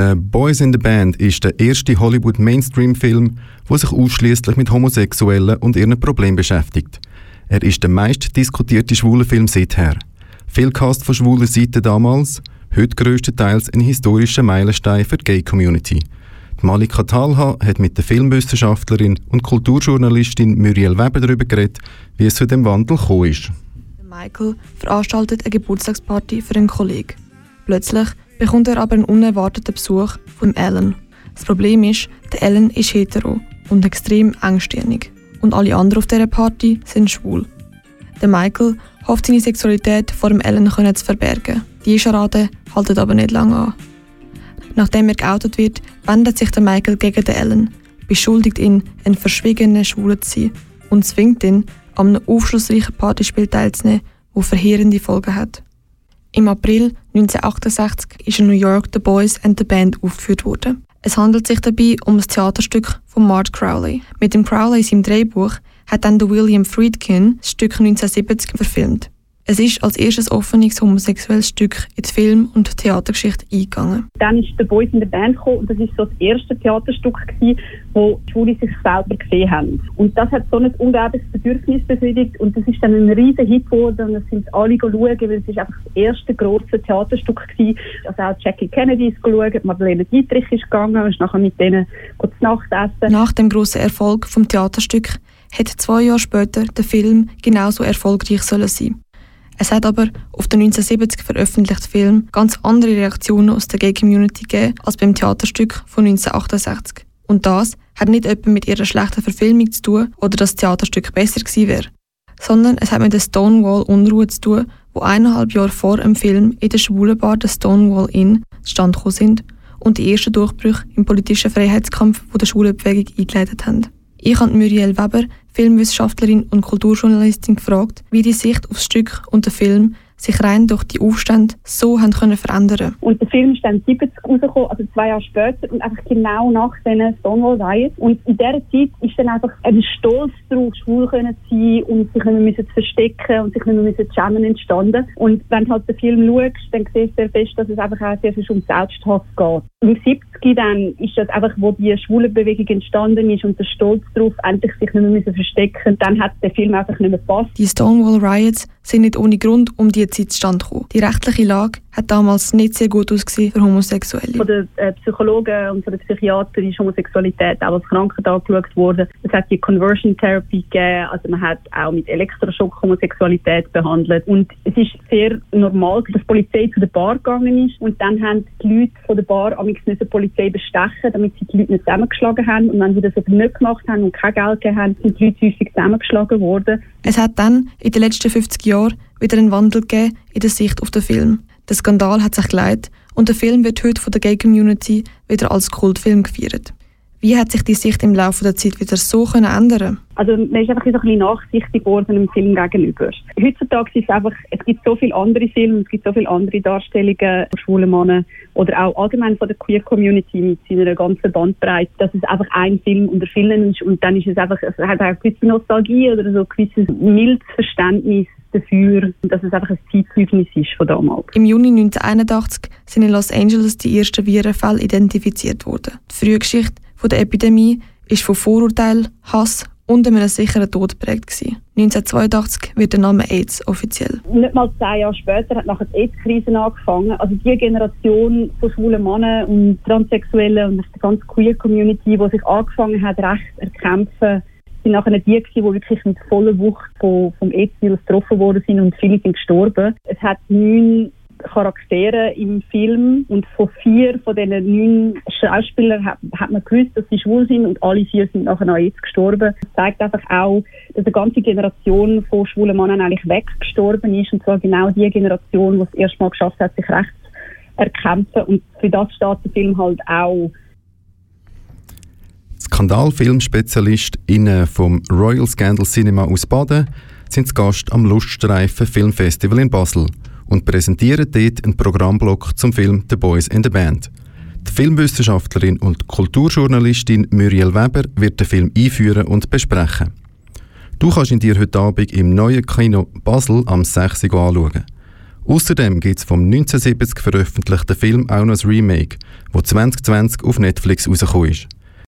The Boys in the Band ist der erste Hollywood-Mainstream-Film, der sich ausschließlich mit Homosexuellen und ihren Problemen beschäftigt. Er ist der meist diskutierte schwule Film seither. Viel Cast von schwuler Seite damals, heute größtenteils ein historischer Meilenstein für die Gay-Community. Malika Talha hat mit der Filmwissenschaftlerin und Kulturjournalistin Muriel Weber darüber geredet, wie es zu dem Wandel gekommen ist. Michael veranstaltet eine Geburtstagsparty für einen Kollegen. Plötzlich bekommt er aber einen unerwarteten Besuch von Alan. Das Problem ist, der Alan ist hetero und extrem engstirnig. Und alle anderen auf dieser Party sind schwul. Der Michael hofft, seine Sexualität vor dem Alan zu verbergen. Die Scharade haltet aber nicht lange an. Nachdem er geoutet wird, wendet sich der Michael gegen den Alan, beschuldigt ihn, ein verschwiegener Schwuler zu sein und zwingt ihn, an einem aufschlussreichen Partyspiel teilzunehmen, das verheerende Folgen hat. Im April 1968 ist in New York The Boys and the Band aufgeführt worden. Es handelt sich dabei um ein Theaterstück von Mart Crowley. Mit dem Crowley in seinem Drehbuch hat dann William Friedkin das Stück 1970 verfilmt. Es ist als erstes offenes homosexuelles Stück in die Film- und Theatergeschichte eingegangen. Dann ist der Boys in der Band gekommen und das ist so das erste Theaterstück gewesen, wo die Schwule sich selber gesehen haben. Und das hat so ein unglaubliches Bedürfnis befriedigt und das ist dann ein riesen Hit geworden und es sind alle schauen, weil es ist einfach das erste große Theaterstück gewesen. Also auch Jackie Kennedy ist geschaut, Madeleine Dietrich ist gegangen und ist nachher mit denen zu Nacht essen. Nach dem grossen Erfolg vom Theaterstück hätte zwei Jahre später der Film genauso erfolgreich sollen sein. Es hat aber auf den 1970 veröffentlichten Film ganz andere Reaktionen aus der Gay-Community gegeben als beim Theaterstück von 1968. Und das hat nicht etwa mit ihrer schlechten Verfilmung zu tun oder das Theaterstück besser gewesen wäre, sondern es hat mit der Stonewall-Unruhe zu tun, wo eineinhalb Jahre vor dem Film in der schwulen Bar der Stonewall Inn zustande sind und die ersten Durchbrüche im politischen Freiheitskampf, wo der schwulen Bewegung eingeleitet haben. Ich habe Muriel Weber, Filmwissenschaftlerin und Kulturjournalistin, gefragt, wie die Sicht aufs Stück und den Film sich rein durch die Aufstände so haben können verändern Und der Film ist dann 70 rausgekommen, also zwei Jahre später und einfach genau nach diesen Stonewall Riots. Und in dieser Zeit ist dann einfach ein Stolz darauf, schwul zu sein und sich nicht mehr zu verstecken und sich nicht mehr zu schämen entstanden. Und wenn du halt den Film schaust, dann siehst du sehr fest, dass es einfach auch sehr viel um Selbsthass geht. Im 70 dann ist das einfach, wo die schwule Bewegung entstanden ist und der Stolz darauf, endlich sich nicht mehr verstecken, dann hat der Film einfach nicht mehr gepasst. Die Stonewall Riots sind nicht ohne Grund um die Zeit zustande gekommen. Die rechtliche Lage hat damals nicht sehr gut ausgesehen für Homosexuelle. Von den äh, Psychologen und von den Psychiatern ist Homosexualität auch als Krankheit angeschaut worden. Es hat die Conversion Therapy gegeben, also man hat auch mit Elektroschock Homosexualität behandelt. Und es ist sehr normal, dass die Polizei zu der Bar gegangen ist und dann haben die Leute von der Bar am die Polizei bestechen, damit sie die Leute nicht zusammengeschlagen haben. Und wenn sie das aber nicht gemacht haben und kein Geld gegeben haben, sind die Leute häufig zusammengeschlagen worden. Es hat dann in den letzten 50 Jahren wieder einen Wandel gegeben in der Sicht auf den Film. Der Skandal hat sich geleitet und der Film wird heute von der Gay-Community wieder als Kultfilm gefeiert. Wie hat sich die Sicht im Laufe der Zeit wieder so können ändern Also man ist einfach so ein bisschen nachsichtig geworden dem Film gegenüber. Heutzutage ist es einfach, es gibt so viele andere Filme, es gibt so viele andere Darstellungen von schwulen Männern oder auch allgemein von der Queer Community mit seiner ganzen Bandbreite, dass es einfach ein Film unter vielen ist und dann ist es einfach, es hat auch eine gewisse Nostalgie oder so ein gewisses mildes Verständnis dafür, dass es einfach ein Zeitzeugnis ist von damals. Im Juni 1981 sind in Los Angeles die ersten Virenfälle identifiziert worden. Die Frühgeschichte der Epidemie ist von Vorurteil, Hass und einem sicheren Tod geprägt. 1982 wird der Name AIDS offiziell. Nicht mal zwei Jahre später hat nachher die AIDS-Krise angefangen. Also die Generation von schwulen Männern und Transsexuellen und die ganze Queer-Community, die sich angefangen hat, Recht erkämpfen, sind nachher die die wirklich mit voller Wucht vom, vom AIDS-Virus getroffen worden sind und viele sind gestorben. Es hat neun Charaktere im Film und von vier von diesen neun Schauspielern hat, hat, man gewusst, dass sie schwul sind und alle vier sind nachher an AIDS gestorben. Das zeigt einfach auch, dass eine ganze Generation von schwulen Männern eigentlich weggestorben ist und zwar genau die Generation, die es erstmal geschafft hat, sich recht zu erkämpfen. Und für das steht der Film halt auch. SkandalfilmspezialistInnen vom Royal Scandal Cinema aus Baden sind zu Gast am Luststreifen Filmfestival in Basel und präsentieren dort einen Programmblock zum Film The Boys in the Band. Die Filmwissenschaftlerin und Kulturjournalistin Muriel Weber wird den Film einführen und besprechen. Du kannst ihn dir heute Abend im neuen Kino Basel am 6 Uhr anschauen. Außerdem gibt es vom 1970 veröffentlichten Film auch noch ein Remake, das 2020 auf Netflix rausgekommen ist.